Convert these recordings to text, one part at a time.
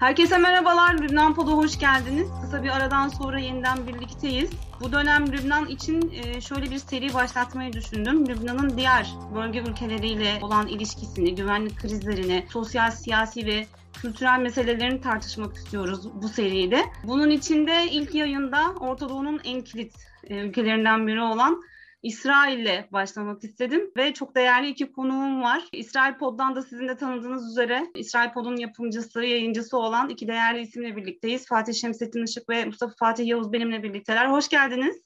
Herkese merhabalar. Lübnan Pod'a hoş geldiniz. Kısa bir aradan sonra yeniden birlikteyiz. Bu dönem Lübnan için e, şöyle bir seri başlatmayı düşündüm. Lübnan'ın diğer bölge ülkeleriyle olan ilişkisini, güvenlik krizlerini, sosyal, siyasi ve kültürel meselelerini tartışmak istiyoruz bu seride. Bunun için de ilk yayında Orta Doğu'nun en kilit e, ülkelerinden biri olan İsrail'le başlamak istedim ve çok değerli iki konuğum var. İsrail Pod'dan da sizin de tanıdığınız üzere İsrail Pod'un yapımcısı, yayıncısı olan iki değerli isimle birlikteyiz. Fatih Şemsettin Işık ve Mustafa Fatih Yavuz benimle birlikteler. Hoş geldiniz.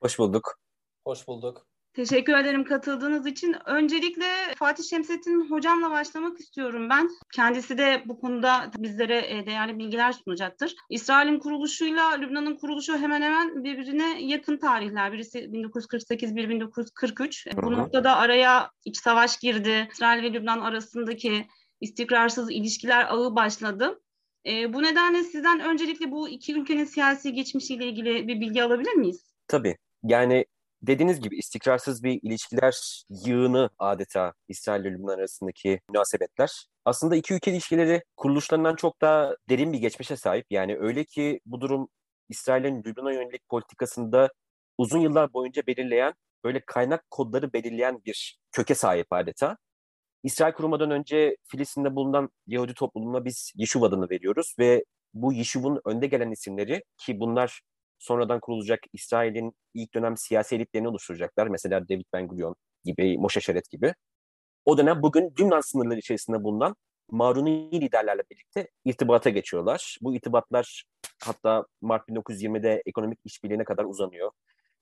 Hoş bulduk. Hoş bulduk. Teşekkür ederim katıldığınız için. Öncelikle Fatih Şemsettin hocamla başlamak istiyorum ben. Kendisi de bu konuda bizlere e, değerli bilgiler sunacaktır. İsrail'in kuruluşuyla Lübnan'ın kuruluşu hemen hemen birbirine yakın tarihler. Birisi 1948, biri 1943. Hı hı. Bu noktada araya iç savaş girdi. İsrail ve Lübnan arasındaki istikrarsız ilişkiler ağı başladı. E, bu nedenle sizden öncelikle bu iki ülkenin siyasi geçmişiyle ilgili bir bilgi alabilir miyiz? Tabii. Yani dediğiniz gibi istikrarsız bir ilişkiler yığını adeta İsrail ile Lübnan arasındaki münasebetler. Aslında iki ülke ilişkileri kuruluşlarından çok daha derin bir geçmişe sahip. Yani öyle ki bu durum İsrail'in Lübnan'a yönelik politikasında uzun yıllar boyunca belirleyen, böyle kaynak kodları belirleyen bir köke sahip adeta. İsrail kurulmadan önce Filistin'de bulunan Yahudi toplumuna biz Yişuv adını veriyoruz ve bu Yişuv'un önde gelen isimleri ki bunlar sonradan kurulacak İsrail'in ilk dönem siyasi elitlerini oluşturacaklar. Mesela David Ben Gurion gibi, Moshe Şeret gibi. O dönem bugün Lübnan sınırları içerisinde bulunan Maruni liderlerle birlikte irtibata geçiyorlar. Bu irtibatlar hatta Mart 1920'de ekonomik işbirliğine kadar uzanıyor.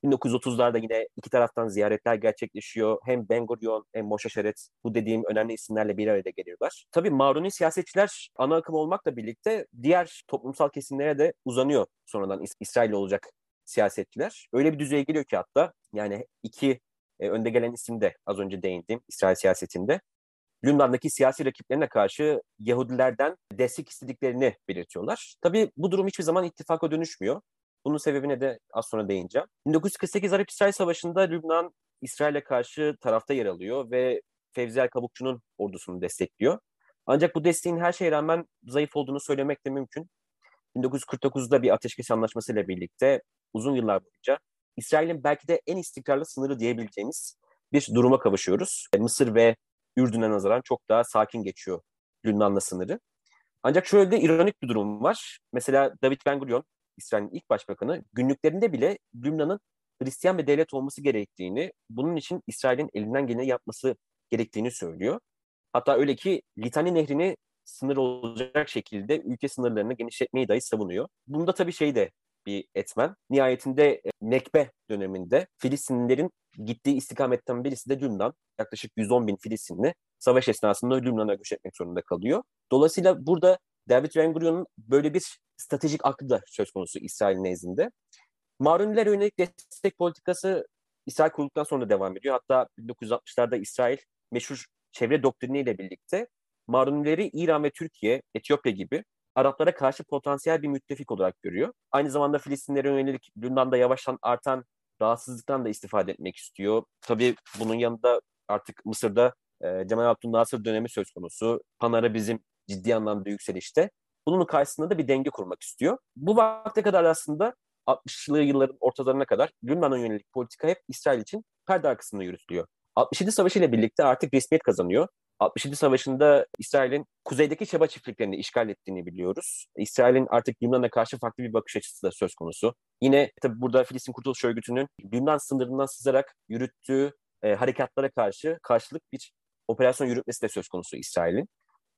1930'larda yine iki taraftan ziyaretler gerçekleşiyor. Hem Ben Gurion hem Moshe Şeret bu dediğim önemli isimlerle bir araya geliyorlar. Tabii Maruni siyasetçiler ana akım olmakla birlikte diğer toplumsal kesimlere de uzanıyor sonradan İsrail olacak siyasetçiler. Öyle bir düzeye geliyor ki hatta yani iki e, önde gelen isim de az önce değindim İsrail siyasetinde. Lübnan'daki siyasi rakiplerine karşı Yahudilerden destek istediklerini belirtiyorlar. Tabii bu durum hiçbir zaman ittifaka dönüşmüyor. Bunun sebebine de az sonra değineceğim. 1948 Arap-İsrail Savaşı'nda Lübnan İsrail'e karşı tarafta yer alıyor ve Fevzi Kabukçu'nun ordusunu destekliyor. Ancak bu desteğin her şeye rağmen zayıf olduğunu söylemek de mümkün. 1949'da bir ateşkes anlaşmasıyla birlikte uzun yıllar boyunca İsrail'in belki de en istikrarlı sınırı diyebileceğimiz bir duruma kavuşuyoruz. Mısır ve Ürdün'e nazaran çok daha sakin geçiyor Lübnan'la sınırı. Ancak şöyle de ironik bir durum var. Mesela David Ben Gurion İsrail'in ilk başbakanı günlüklerinde bile Lübnan'ın Hristiyan bir devlet olması gerektiğini, bunun için İsrail'in elinden geleni yapması gerektiğini söylüyor. Hatta öyle ki Litani Nehri'ni sınır olacak şekilde ülke sınırlarını genişletmeyi dahi savunuyor. Bunda tabii şey de bir etmen. Nihayetinde e, Nekbe döneminde Filistinlilerin gittiği istikametten birisi de Lübnan. Yaklaşık 110 bin Filistinli savaş esnasında Lübnan'a göç etmek zorunda kalıyor. Dolayısıyla burada David Ben Gurion'un böyle bir stratejik aklı da söz konusu İsrail nezdinde. Maruniler yönelik destek politikası İsrail kurulduktan sonra devam ediyor. Hatta 1960'larda İsrail meşhur çevre doktriniyle birlikte Marunileri İran ve Türkiye, Etiyopya gibi Araplara karşı potansiyel bir müttefik olarak görüyor. Aynı zamanda Filistinlere yönelik Lübnan'da yavaştan artan rahatsızlıktan da istifade etmek istiyor. Tabii bunun yanında artık Mısır'da e, Cemal Abdülnasır dönemi söz konusu. Pan-Arabizm ciddi anlamda yükselişte. Bunun karşısında da bir denge kurmak istiyor. Bu vakte kadar aslında 60'lı yılların ortalarına kadar Lübnan'a yönelik politika hep İsrail için perde arkasında yürütülüyor. 67 Savaşı ile birlikte artık resmiyet kazanıyor. 67 Savaşı'nda İsrail'in kuzeydeki çaba çiftliklerini işgal ettiğini biliyoruz. İsrail'in artık Lübnan'a karşı farklı bir bakış açısı da söz konusu. Yine tabi burada Filistin Kurtuluş Örgütü'nün Lübnan sınırından sızarak yürüttüğü e, harekatlara karşı karşılık bir operasyon yürütmesi de söz konusu İsrail'in.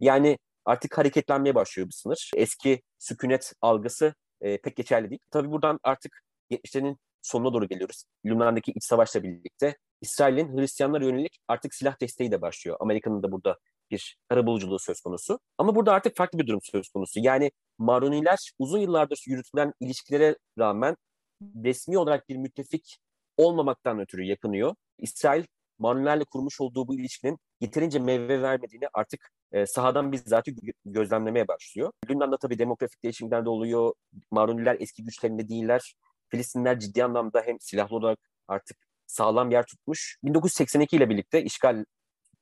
Yani artık hareketlenmeye başlıyor bu sınır. Eski sükunet algısı e, pek geçerli değil. Tabii buradan artık 70'lerin sonuna doğru geliyoruz. Lübnan'daki iç savaşla birlikte İsrail'in Hristiyanlara yönelik artık silah desteği de başlıyor. Amerika'nın da burada bir arabuluculuğu söz konusu. Ama burada artık farklı bir durum söz konusu. Yani Maruniler uzun yıllardır yürütülen ilişkilere rağmen resmi olarak bir müttefik olmamaktan ötürü yakınıyor. İsrail Marunilerle kurmuş olduğu bu ilişkinin yeterince meyve vermediğini artık e, sahadan bizzat gözlemlemeye başlıyor. Lübnan'da tabii demografik değişimler de. Maruniler eski güçlerinde değiller. Filistinler ciddi anlamda hem silahlı olarak artık sağlam yer tutmuş. 1982 ile birlikte işgal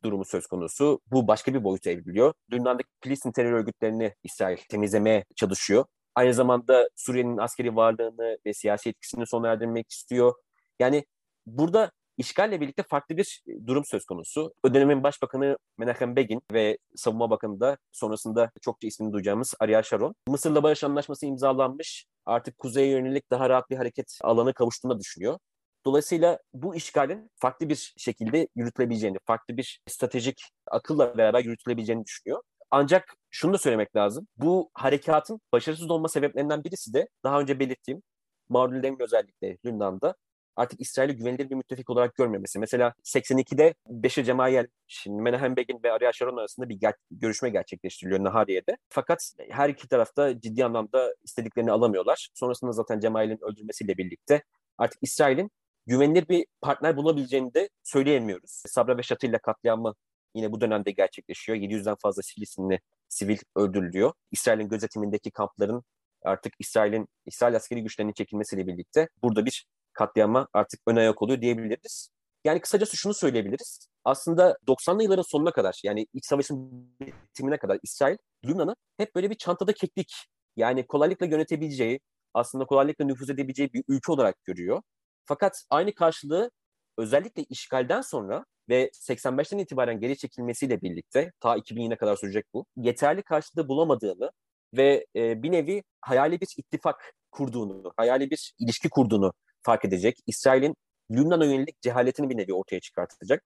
durumu söz konusu. Bu başka bir boyuta evriliyor. Lübnan'daki Filistin terör örgütlerini İsrail temizlemeye çalışıyor. Aynı zamanda Suriye'nin askeri varlığını ve siyasi etkisini sona erdirmek istiyor. Yani burada işgalle birlikte farklı bir durum söz konusu. O dönemin başbakanı Menachem Begin ve savunma bakanı da sonrasında çokça ismini duyacağımız Ariel Sharon. Mısır'la barış anlaşması imzalanmış. Artık kuzeye yönelik daha rahat bir hareket alanı kavuştuğunu düşünüyor. Dolayısıyla bu işgalin farklı bir şekilde yürütülebileceğini, farklı bir stratejik akılla beraber yürütülebileceğini düşünüyor. Ancak şunu da söylemek lazım. Bu harekatın başarısız olma sebeplerinden birisi de daha önce belirttiğim mağdurlerin özellikle Lübnan'da artık İsrail'i güvenilir bir müttefik olarak görmemesi. Mesela 82'de Beşir Cemayel, şimdi Menahem Begin ve Ariel Sharon arasında bir ger- görüşme gerçekleştiriliyor Nahariye'de. Fakat her iki tarafta ciddi anlamda istediklerini alamıyorlar. Sonrasında zaten Cemayel'in öldürülmesiyle birlikte artık İsrail'in güvenilir bir partner bulabileceğini de söyleyemiyoruz. Sabra ve Şatilla katliamı yine bu dönemde gerçekleşiyor. 700'den fazla Filistinli sivil öldürülüyor. İsrail'in gözetimindeki kampların artık İsrail'in İsrail askeri güçlerinin çekilmesiyle birlikte burada bir katliama artık ön ayak oluyor diyebiliriz. Yani kısacası şunu söyleyebiliriz. Aslında 90'lı yılların sonuna kadar yani iç savaşın bitimine kadar İsrail Lübnan'ı hep böyle bir çantada keklik yani kolaylıkla yönetebileceği aslında kolaylıkla nüfuz edebileceği bir ülke olarak görüyor. Fakat aynı karşılığı özellikle işgalden sonra ve 85'ten itibaren geri çekilmesiyle birlikte ta 2000'e kadar sürecek bu. Yeterli karşılığı bulamadığını ve e, bir nevi hayali bir ittifak kurduğunu, hayali bir ilişki kurduğunu fark edecek. İsrail'in Lübnan'a yönelik cehaletini bir nevi ortaya çıkartacak.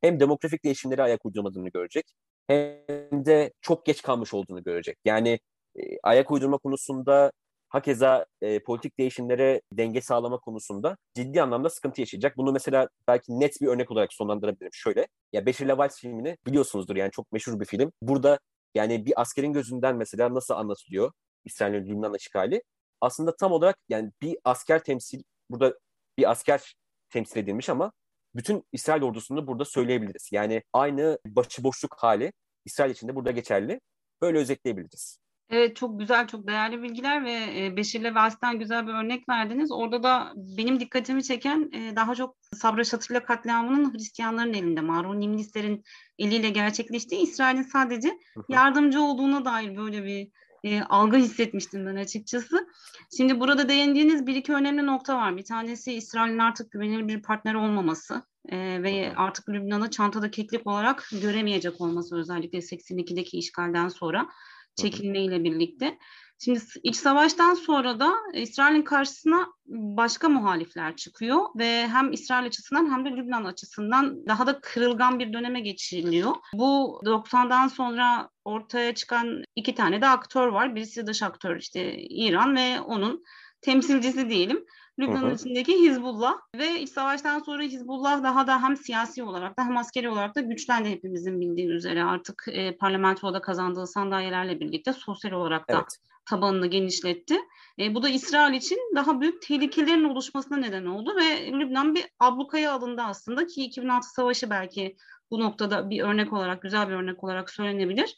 Hem demografik değişimlere ayak uydurmadığını görecek hem de çok geç kalmış olduğunu görecek. Yani e, ayak uydurma konusunda hakeza e, politik değişimlere denge sağlama konusunda ciddi anlamda sıkıntı yaşayacak. Bunu mesela belki net bir örnek olarak sonlandırabilirim. Şöyle, ya Beşir Levals filmini biliyorsunuzdur yani çok meşhur bir film. Burada yani bir askerin gözünden mesela nasıl anlatılıyor İsrail'in Lübnan işgali? Aslında tam olarak yani bir asker temsil, burada bir asker temsil edilmiş ama bütün İsrail ordusunu burada söyleyebiliriz. Yani aynı başıboşluk hali İsrail için de burada geçerli. Böyle özetleyebiliriz. Evet çok güzel, çok değerli bilgiler ve e, Beşir Levas'tan güzel bir örnek verdiniz. Orada da benim dikkatimi çeken e, daha çok Sabra Şatırla katliamının Hristiyanların elinde, Marun Nimlisler'in eliyle gerçekleştiği İsrail'in sadece yardımcı olduğuna dair böyle bir e, algı hissetmiştim ben açıkçası. Şimdi burada değindiğiniz bir iki önemli nokta var. Bir tanesi İsrail'in artık güvenilir bir partner olmaması e, ve artık Lübnan'ı çantada keklik olarak göremeyecek olması özellikle 82'deki işgalden sonra çekilmeyle birlikte. Şimdi iç savaştan sonra da İsrail'in karşısına başka muhalifler çıkıyor ve hem İsrail açısından hem de Lübnan açısından daha da kırılgan bir döneme geçiliyor. Bu 90'dan sonra ortaya çıkan iki tane de aktör var. Birisi dış aktör işte İran ve onun temsilcisi diyelim. Lübnan'ın içindeki Hizbullah ve iç savaştan sonra Hizbullah daha da hem siyasi olarak da hem askeri olarak da güçlendi hepimizin bildiği üzere artık e, parlamentoda kazandığı sandalyelerle birlikte sosyal olarak da evet. Tabanını genişletti. E, bu da İsrail için daha büyük tehlikelerin oluşmasına neden oldu ve Lübnan bir ablukaya alındı aslında ki 2006 savaşı belki bu noktada bir örnek olarak, güzel bir örnek olarak söylenebilir.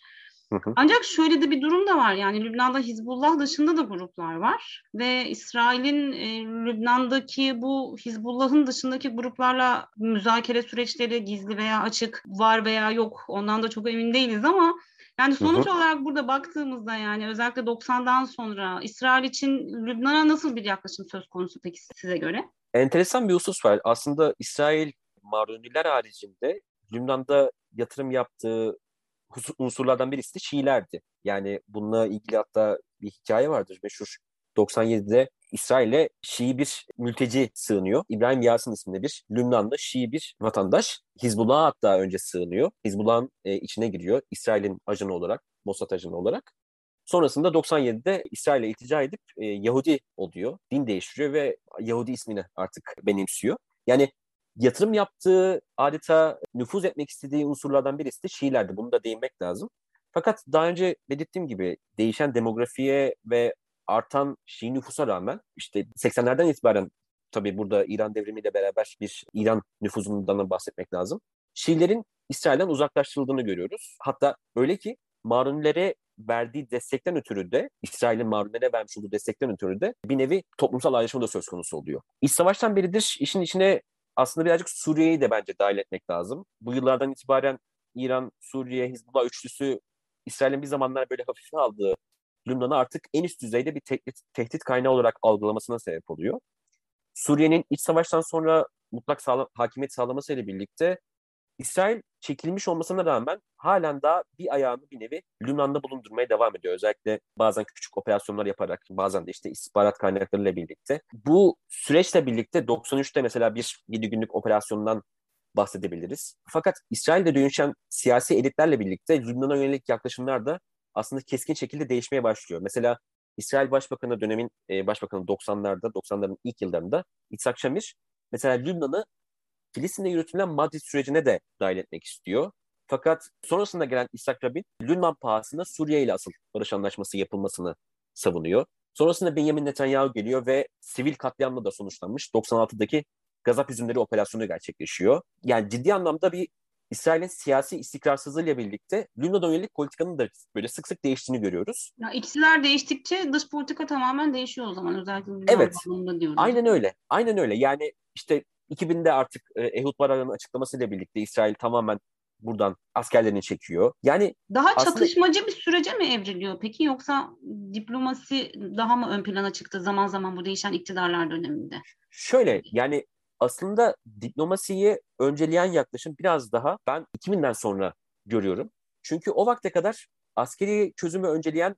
Ancak şöyle de bir durum da var. Yani Lübnan'da Hizbullah dışında da gruplar var ve İsrail'in e, Lübnan'daki bu Hizbullah'ın dışındaki gruplarla müzakere süreçleri gizli veya açık var veya yok. Ondan da çok emin değiliz ama yani sonuç hı hı. olarak burada baktığımızda yani özellikle 90'dan sonra İsrail için Lübnan'a nasıl bir yaklaşım söz konusu peki size göre? Enteresan bir husus var. Aslında İsrail Maruniler haricinde Lübnan'da yatırım yaptığı unsurlardan birisi de Şiilerdi. Yani bununla ilgili hatta bir hikaye vardır meşhur. 97'de İsrail'e Şii bir mülteci sığınıyor. İbrahim Yasin isminde bir Lübnanlı Şii bir vatandaş. Hizbullah'a hatta önce sığınıyor. Hizbullah'ın e, içine giriyor İsrail'in ajanı olarak, Mossad ajanı olarak. Sonrasında 97'de İsrail'e iltica edip e, Yahudi oluyor. Din değiştiriyor ve Yahudi ismini artık benimsiyor. Yani yatırım yaptığı adeta nüfuz etmek istediği unsurlardan birisi de Şiilerdi. Bunu da değinmek lazım. Fakat daha önce belirttiğim gibi değişen demografiye ve artan Şii nüfusa rağmen işte 80'lerden itibaren tabii burada İran devrimiyle beraber bir İran nüfuzundan bahsetmek lazım. Şiilerin İsrail'den uzaklaştırıldığını görüyoruz. Hatta öyle ki Marunilere verdiği destekten ötürü de İsrail'in Marunilere vermiş olduğu destekten ötürü de bir nevi toplumsal ayrışma da söz konusu oluyor. İç savaştan beridir işin içine aslında birazcık Suriye'yi de bence dahil etmek lazım. Bu yıllardan itibaren İran, Suriye, Hizbullah üçlüsü İsrail'in bir zamanlar böyle hafife aldığı Lübnan'ı artık en üst düzeyde bir tehdit, tehdit kaynağı olarak algılamasına sebep oluyor. Suriye'nin iç savaştan sonra mutlak sağla, hakimiyet sağlamasıyla birlikte İsrail çekilmiş olmasına rağmen halen daha bir ayağını bir nevi Lübnan'da bulundurmaya devam ediyor. Özellikle bazen küçük operasyonlar yaparak, bazen de işte istihbarat kaynaklarıyla birlikte. Bu süreçle birlikte 93'te mesela bir 7 günlük operasyondan bahsedebiliriz. Fakat İsrail'de dönüşen siyasi elitlerle birlikte Lübnan'a yönelik yaklaşımlar da aslında keskin şekilde değişmeye başlıyor. Mesela İsrail Başbakanı dönemin e, başbakanı 90'larda, 90'ların ilk yıllarında İtsak Şamir mesela Lübnan'ı Filistin'de yürütülen Madrid sürecine de dahil etmek istiyor. Fakat sonrasında gelen İshak Rabin, Lübnan pahasına Suriye ile asıl barış anlaşması yapılmasını savunuyor. Sonrasında Benjamin Netanyahu geliyor ve sivil katliamla da sonuçlanmış 96'daki Gazap Üzümleri operasyonu gerçekleşiyor. Yani ciddi anlamda bir İsrail'in siyasi istikrarsızlığıyla birlikte Lübnan'a yönelik politikanın da böyle sık sık değiştiğini görüyoruz. Ya iktiler değiştikçe dış politika tamamen değişiyor o zaman özellikle Lübnan evet. diyoruz. Aynen öyle. Aynen öyle. Yani işte 2000'de artık e, Ehud Barak'ın açıklamasıyla birlikte İsrail tamamen buradan askerlerini çekiyor. Yani daha aslında... çatışmacı bir sürece mi evriliyor peki yoksa diplomasi daha mı ön plana çıktı zaman zaman bu değişen iktidarlar döneminde? Şöyle yani aslında diplomasiyi önceleyen yaklaşım biraz daha ben 2000'den sonra görüyorum. Çünkü o vakte kadar askeri çözümü önceleyen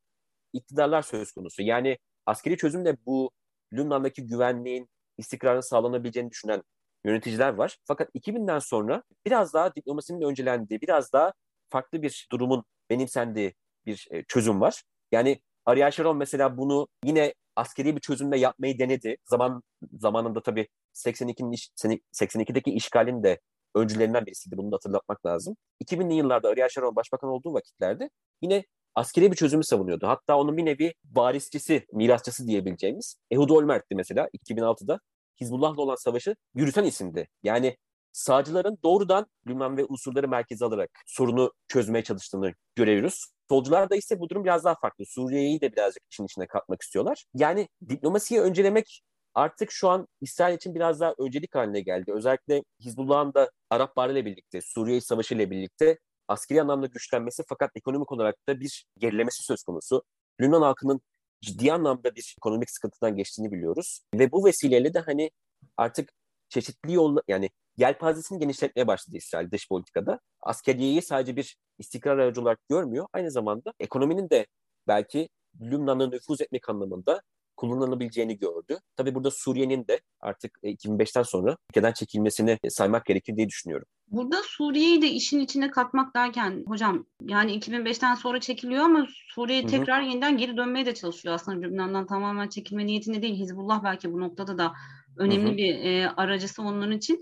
iktidarlar söz konusu. Yani askeri çözümle bu Lübnan'daki güvenliğin, istikrarın sağlanabileceğini düşünen yöneticiler var. Fakat 2000'den sonra biraz daha diplomasinin öncelendiği, biraz daha farklı bir durumun benimsendiği bir e, çözüm var. Yani Ariel Sharon mesela bunu yine askeri bir çözümle yapmayı denedi. Zaman zamanında tabii 82'nin iş, 82'deki işgalin de öncülerinden birisiydi. Bunu da hatırlatmak lazım. 2000'li yıllarda Ariel Sharon başbakan olduğu vakitlerde yine askeri bir çözümü savunuyordu. Hatta onun bir nevi varisçisi, mirasçısı diyebileceğimiz Ehud Olmert'ti mesela 2006'da. Hizbullah'la olan savaşı yürüten isimdi. Yani sağcıların doğrudan Lübnan ve unsurları merkeze alarak sorunu çözmeye çalıştığını görüyoruz. Solcular ise bu durum biraz daha farklı. Suriye'yi de birazcık işin içine katmak istiyorlar. Yani diplomasiyi öncelemek artık şu an İsrail için biraz daha öncelik haline geldi. Özellikle Hizbullah'ın da Arap Baharı ile birlikte, Suriye Savaşı ile birlikte askeri anlamda güçlenmesi fakat ekonomik olarak da bir gerilemesi söz konusu. Lübnan halkının ciddi anlamda bir ekonomik sıkıntıdan geçtiğini biliyoruz. Ve bu vesileyle de hani artık çeşitli yol yani yelpazesini genişletmeye başladı İsrail dış politikada. Askeriyeyi sadece bir istikrar aracı olarak görmüyor. Aynı zamanda ekonominin de belki Lübnan'a nüfuz etmek anlamında kullanılabileceğini gördü. Tabii burada Suriye'nin de artık 2005'ten e, sonra ülkeden çekilmesini saymak gerekir diye düşünüyorum. Burada Suriye'yi de işin içine katmak derken hocam yani 2005'ten sonra çekiliyor ama Suriye tekrar Hı-hı. yeniden geri dönmeye de çalışıyor aslında Lübnan'dan tamamen çekilme niyetinde değil. Hizbullah belki bu noktada da önemli Hı-hı. bir e, aracısı onların için.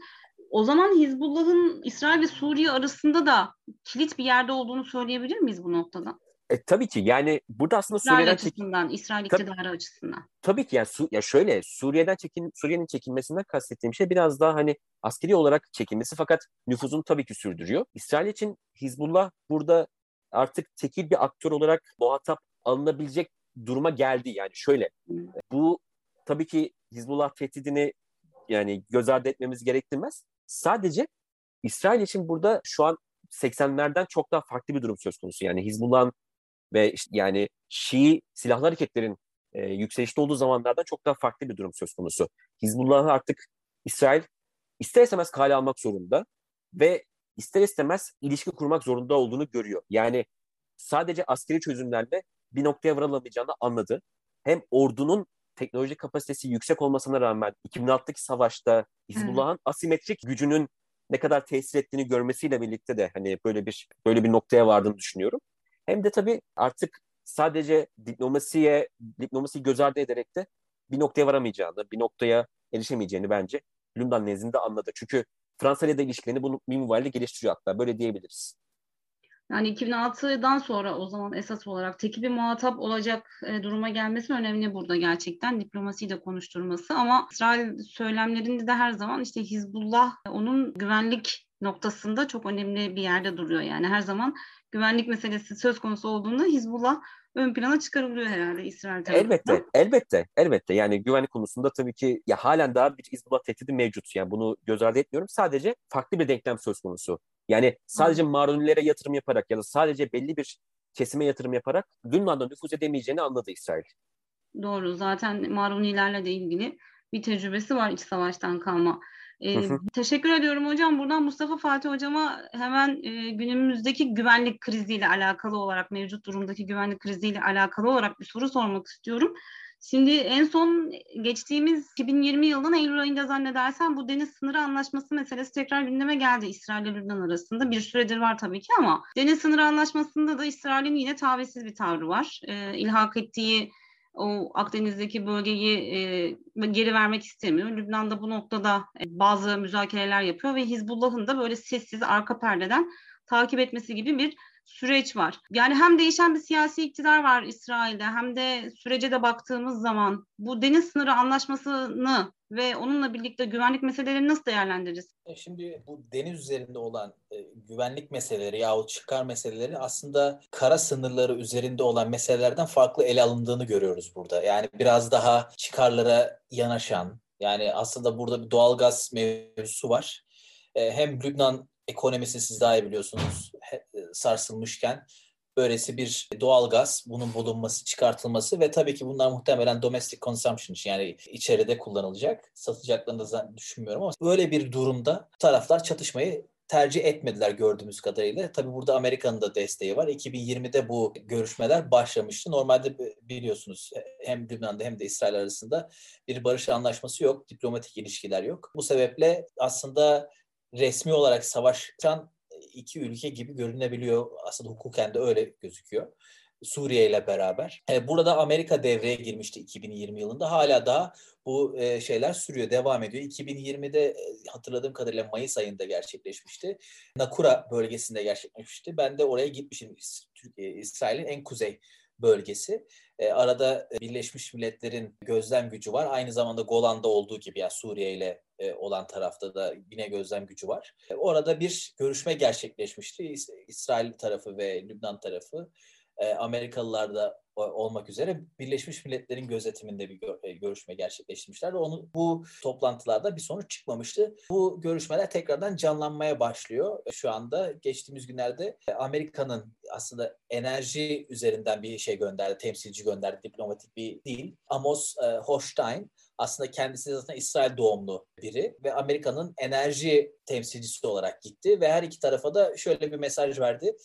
O zaman Hizbullah'ın İsrail ve Suriye arasında da kilit bir yerde olduğunu söyleyebilir miyiz bu noktada? E, tabii ki yani burada aslında İsrail Suriye'den açısından, çek... İsrail iktidarı tabii, açısından. Tabii ki yani Su ya şöyle Suriye'den çekin Suriye'nin çekilmesinden kastettiğim şey biraz daha hani askeri olarak çekilmesi fakat nüfuzunu tabii ki sürdürüyor. İsrail için Hizbullah burada artık tekil bir aktör olarak muhatap alınabilecek duruma geldi. Yani şöyle bu tabii ki Hizbullah tehdidini yani göz ardı etmemiz gerektirmez. Sadece İsrail için burada şu an 80'lerden çok daha farklı bir durum söz konusu. Yani Hizbullah'ın ve işte yani Şii silahlı hareketlerin e, yükselişte olduğu zamanlardan çok daha farklı bir durum söz konusu. Hizbullah'ı artık İsrail ister istemez kale almak zorunda ve ister istemez ilişki kurmak zorunda olduğunu görüyor. Yani sadece askeri çözümlerle bir noktaya varılamayacağını anladı. Hem ordunun teknoloji kapasitesi yüksek olmasına rağmen 2006'daki savaşta Hizbullah'ın asimetrik gücünün ne kadar tesir ettiğini görmesiyle birlikte de hani böyle bir böyle bir noktaya vardığını düşünüyorum. Hem de tabii artık sadece diplomasiye diplomasiyi göz ardı ederek de bir noktaya varamayacağını, bir noktaya erişemeyeceğini bence Lübnan nezdinde anladı. Çünkü Fransa ile de ilişkilerini bu minvalde geliştiriyor hatta böyle diyebiliriz. Yani 2006'dan sonra o zaman esas olarak teki bir muhatap olacak e, duruma gelmesi önemli burada gerçekten. Diplomasiyi de konuşturması ama İsrail söylemlerinde de her zaman işte Hizbullah onun güvenlik noktasında çok önemli bir yerde duruyor. Yani her zaman güvenlik meselesi söz konusu olduğunda Hizbullah ön plana çıkarılıyor herhalde İsrail tarafından. Elbette, elbette, elbette. Yani güvenlik konusunda tabii ki ya halen daha bir Hizbullah tehdidi mevcut. Yani bunu göz ardı etmiyorum. Sadece farklı bir denklem söz konusu. Yani sadece Marunilere yatırım yaparak ya da sadece belli bir kesime yatırım yaparak Lübnan'da nüfuz edemeyeceğini anladı İsrail. Doğru. Zaten Marunilerle de ilgili bir tecrübesi var iç savaştan kalma. Ee, teşekkür ediyorum hocam. Buradan Mustafa Fatih hocama hemen e, günümüzdeki güvenlik kriziyle alakalı olarak, mevcut durumdaki güvenlik kriziyle alakalı olarak bir soru sormak istiyorum. Şimdi en son geçtiğimiz 2020 yılının Eylül ayında zannedersem bu deniz sınırı anlaşması meselesi tekrar gündeme geldi İsrail ile Lübnan arasında. Bir süredir var tabii ki ama deniz sınırı anlaşmasında da İsrail'in yine tavizsiz bir tavrı var. Ee, ilhak ettiği o Akdeniz'deki bölgeyi e, geri vermek istemiyor. Lübnan da bu noktada e, bazı müzakereler yapıyor ve Hizbullah'ın da böyle sessiz arka perdeden takip etmesi gibi bir süreç var. Yani hem değişen bir siyasi iktidar var İsrail'de hem de sürece de baktığımız zaman bu deniz sınırı anlaşmasını ve onunla birlikte güvenlik meselelerini nasıl değerlendiririz? E, şimdi bu deniz üzerinde olan e, güvenlik meseleleri yahut çıkar meseleleri aslında kara sınırları üzerinde olan meselelerden farklı ele alındığını görüyoruz burada. Yani biraz daha çıkarlara yanaşan, yani aslında burada bir doğalgaz mevzusu var. E, hem Lübnan ekonomisi siz daha iyi biliyorsunuz e, sarsılmışken böylesi bir doğal gaz, bunun bulunması, çıkartılması ve tabii ki bunlar muhtemelen domestic consumption için yani içeride kullanılacak. Satacaklarını da düşünmüyorum ama böyle bir durumda taraflar çatışmayı tercih etmediler gördüğümüz kadarıyla. Tabii burada Amerika'nın da desteği var. 2020'de bu görüşmeler başlamıştı. Normalde biliyorsunuz hem Lübnan'da hem de İsrail arasında bir barış anlaşması yok, diplomatik ilişkiler yok. Bu sebeple aslında resmi olarak savaşan iki ülke gibi görünebiliyor. Aslında hukuken de öyle gözüküyor. Suriye ile beraber. E, burada Amerika devreye girmişti 2020 yılında. Hala daha bu e, şeyler sürüyor, devam ediyor. 2020'de e, hatırladığım kadarıyla Mayıs ayında gerçekleşmişti. Nakura bölgesinde gerçekleşmişti. Ben de oraya gitmişim. İsrail'in en kuzey bölgesi. E, arada Birleşmiş Milletler'in gözlem gücü var. Aynı zamanda Golan'da olduğu gibi ya yani Suriye ile olan tarafta da yine gözlem gücü var. E, orada bir görüşme gerçekleşmişti. İsrail tarafı ve Lübnan tarafı e, Amerikalılar da olmak üzere Birleşmiş Milletler'in gözetiminde bir görüşme gerçekleştirmişler. Onu bu toplantılarda bir sonuç çıkmamıştı. Bu görüşmeler tekrardan canlanmaya başlıyor. Şu anda geçtiğimiz günlerde Amerika'nın aslında enerji üzerinden bir şey gönderdi, temsilci gönderdi, diplomatik bir değil. Amos Hochstein aslında kendisi zaten İsrail doğumlu biri ve Amerika'nın enerji temsilcisi olarak gitti ve her iki tarafa da şöyle bir mesaj verdi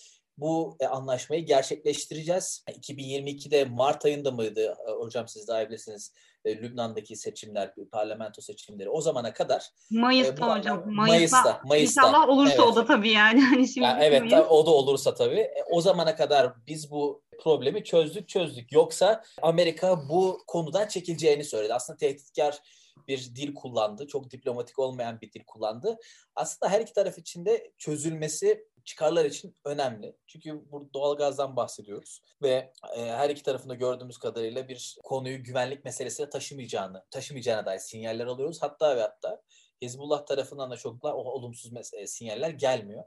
bu e, anlaşmayı gerçekleştireceğiz. 2022'de Mart ayında mıydı e, hocam siz daha bilirsiniz e, Lübnan'daki seçimler, parlamento seçimleri o zamana kadar. Mayıs'ta e, hocam. Mayıs'ta. Mayıs'ta. Mayıs'ta. İnşallah olursa evet. o da tabii yani. Hani şimdi yani evet tabii, o da olursa tabii. E, o zamana kadar biz bu problemi çözdük çözdük. Yoksa Amerika bu konudan çekileceğini söyledi. Aslında tehditkar bir dil kullandı. Çok diplomatik olmayan bir dil kullandı. Aslında her iki taraf için de çözülmesi çıkarlar için önemli. Çünkü burada doğalgazdan bahsediyoruz ve e, her iki tarafında gördüğümüz kadarıyla bir konuyu güvenlik meselesine taşımayacağını, taşımayacağına dair sinyaller alıyoruz. Hatta ve hatta Hizbullah tarafından da çok olumsuz e, sinyaller gelmiyor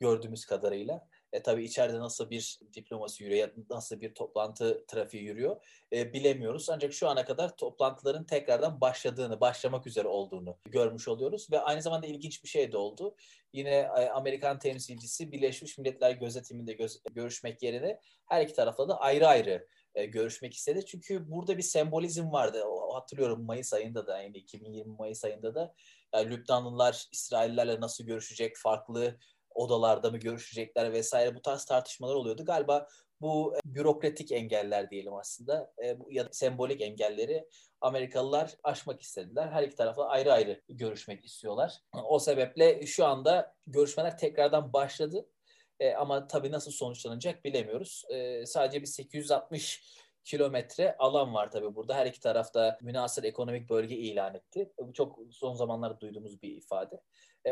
gördüğümüz kadarıyla. E, tabii içeride nasıl bir diplomasi yürüyor, nasıl bir toplantı trafiği yürüyor e, bilemiyoruz. Ancak şu ana kadar toplantıların tekrardan başladığını, başlamak üzere olduğunu görmüş oluyoruz. Ve aynı zamanda ilginç bir şey de oldu. Yine e, Amerikan temsilcisi Birleşmiş Milletler gözetiminde göz, görüşmek yerine her iki tarafla da ayrı ayrı e, görüşmek istedi. Çünkü burada bir sembolizm vardı. O, hatırlıyorum Mayıs ayında da yani 2020 Mayıs ayında da yani Lübnanlılar İsraillerle nasıl görüşecek farklı odalarda mı görüşecekler vesaire bu tarz tartışmalar oluyordu. Galiba bu e, bürokratik engeller diyelim aslında e, ya da sembolik engelleri Amerikalılar aşmak istediler. Her iki tarafla ayrı ayrı görüşmek istiyorlar. O sebeple şu anda görüşmeler tekrardan başladı. E, ama tabii nasıl sonuçlanacak bilemiyoruz. Sadece bir 860 kilometre alan var tabii burada. Her iki tarafta münasır ekonomik bölge ilan etti. Bu çok son zamanlarda duyduğumuz bir ifade.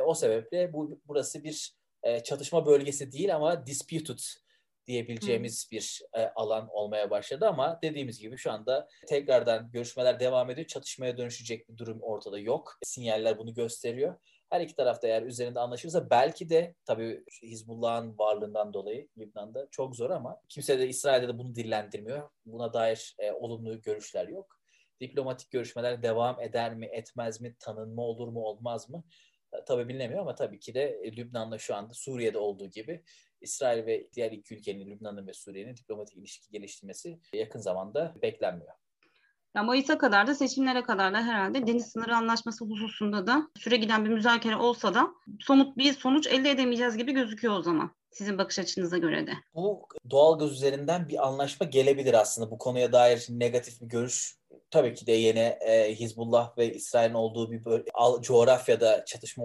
O sebeple bu burası bir e, çatışma bölgesi değil ama disputed diyebileceğimiz hmm. bir e, alan olmaya başladı ama dediğimiz gibi şu anda tekrardan görüşmeler devam ediyor. Çatışmaya dönüşecek bir durum ortada yok. Sinyaller bunu gösteriyor. Her iki tarafta eğer üzerinde anlaşırsa belki de tabii Hizbullah'ın varlığından dolayı Lübnan'da çok zor ama kimse de İsrail'de de bunu dillendirmiyor. Buna dair e, olumlu görüşler yok. Diplomatik görüşmeler devam eder mi, etmez mi, tanınma olur mu, olmaz mı? Tabi bilinemiyor ama tabii ki de Lübnan'la şu anda Suriye'de olduğu gibi İsrail ve diğer iki ülkenin Lübnan'ın ve Suriye'nin diplomatik ilişki geliştirmesi yakın zamanda beklenmiyor. Ya Mayıs'a kadar da seçimlere kadar da herhalde deniz sınırı anlaşması hususunda da süre giden bir müzakere olsa da somut bir sonuç elde edemeyeceğiz gibi gözüküyor o zaman. Sizin bakış açınıza göre de. Bu doğalgaz üzerinden bir anlaşma gelebilir aslında. Bu konuya dair negatif bir görüş tabii ki de yine e, Hizbullah ve İsrail'in olduğu bir böyle, coğrafyada çatışma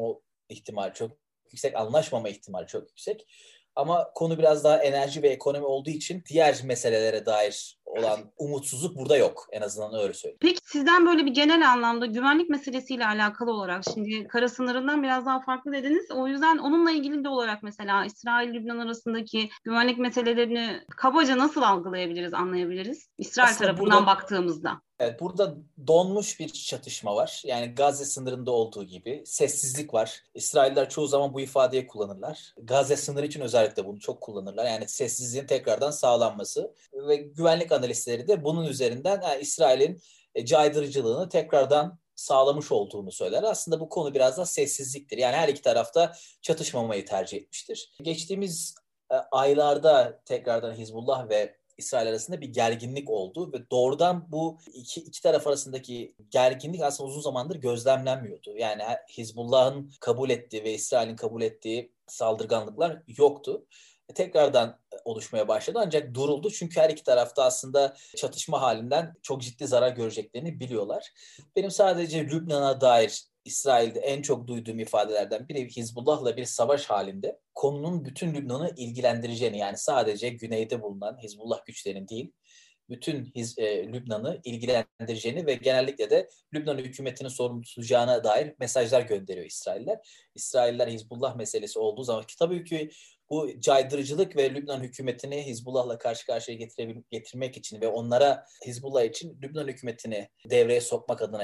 ihtimali çok yüksek, anlaşmama ihtimali çok yüksek. Ama konu biraz daha enerji ve ekonomi olduğu için diğer meselelere dair olan umutsuzluk burada yok. En azından öyle söyleyeyim. Peki sizden böyle bir genel anlamda güvenlik meselesiyle alakalı olarak şimdi kara sınırından biraz daha farklı dediniz. O yüzden onunla ilgili de olarak mesela İsrail-Lübnan arasındaki güvenlik meselelerini kabaca nasıl algılayabiliriz, anlayabiliriz? İsrail Aslında tarafından burada, baktığımızda. Evet, burada donmuş bir çatışma var. Yani Gazze sınırında olduğu gibi sessizlik var. İsrailler çoğu zaman bu ifadeyi kullanırlar. Gazze sınırı için özellikle bunu çok kullanırlar. Yani sessizliğin tekrardan sağlanması ve güvenlik analistleri de bunun üzerinden yani İsrail'in e, caydırıcılığını tekrardan sağlamış olduğunu söyler. Aslında bu konu biraz da sessizliktir. Yani her iki tarafta çatışmamayı tercih etmiştir. Geçtiğimiz e, aylarda tekrardan Hizbullah ve İsrail arasında bir gerginlik oldu ve doğrudan bu iki, iki taraf arasındaki gerginlik aslında uzun zamandır gözlemlenmiyordu. Yani Hizbullah'ın kabul ettiği ve İsrail'in kabul ettiği saldırganlıklar yoktu tekrardan oluşmaya başladı ancak duruldu çünkü her iki tarafta aslında çatışma halinden çok ciddi zarar göreceklerini biliyorlar. Benim sadece Lübnan'a dair İsrail'de en çok duyduğum ifadelerden biri Hizbullah'la bir savaş halinde konunun bütün Lübnan'ı ilgilendireceğini yani sadece güneyde bulunan Hizbullah güçlerinin değil bütün Hiz, e, Lübnan'ı ilgilendireceğini ve genellikle de Lübnan hükümetinin sorumlu dair mesajlar gönderiyor İsrailler. İsrailler Hizbullah meselesi olduğu zaman ki tabii ki bu caydırıcılık ve Lübnan hükümetini Hizbullah'la karşı karşıya getirmek için ve onlara Hizbullah için Lübnan hükümetini devreye sokmak adına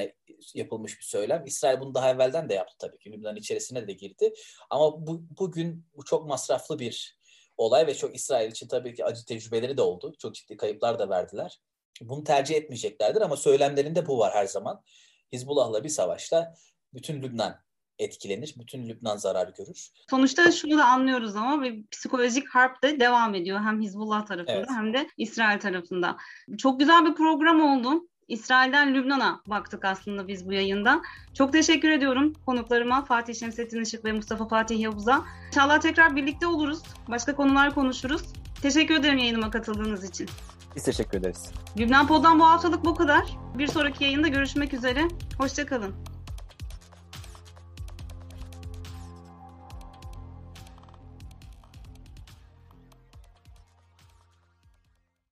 yapılmış bir söylem. İsrail bunu daha evvelden de yaptı tabii ki. Lübnan içerisine de girdi. Ama bu, bugün bu çok masraflı bir olay ve çok İsrail için tabii ki acı tecrübeleri de oldu. Çok ciddi kayıplar da verdiler. Bunu tercih etmeyeceklerdir ama söylemlerinde bu var her zaman. Hizbullah'la bir savaşta bütün Lübnan etkilenir. Bütün Lübnan zarar görür. Sonuçta şunu da anlıyoruz ama bir psikolojik harp de devam ediyor. Hem Hizbullah tarafında evet. hem de İsrail tarafında. Çok güzel bir program oldu. İsrail'den Lübnan'a baktık aslında biz bu yayında. Çok teşekkür ediyorum konuklarıma Fatih Şemsettin Işık ve Mustafa Fatih Yavuz'a. İnşallah tekrar birlikte oluruz. Başka konular konuşuruz. Teşekkür ederim yayınıma katıldığınız için. Biz teşekkür ederiz. Lübnan Pod'dan bu haftalık bu kadar. Bir sonraki yayında görüşmek üzere. Hoşçakalın.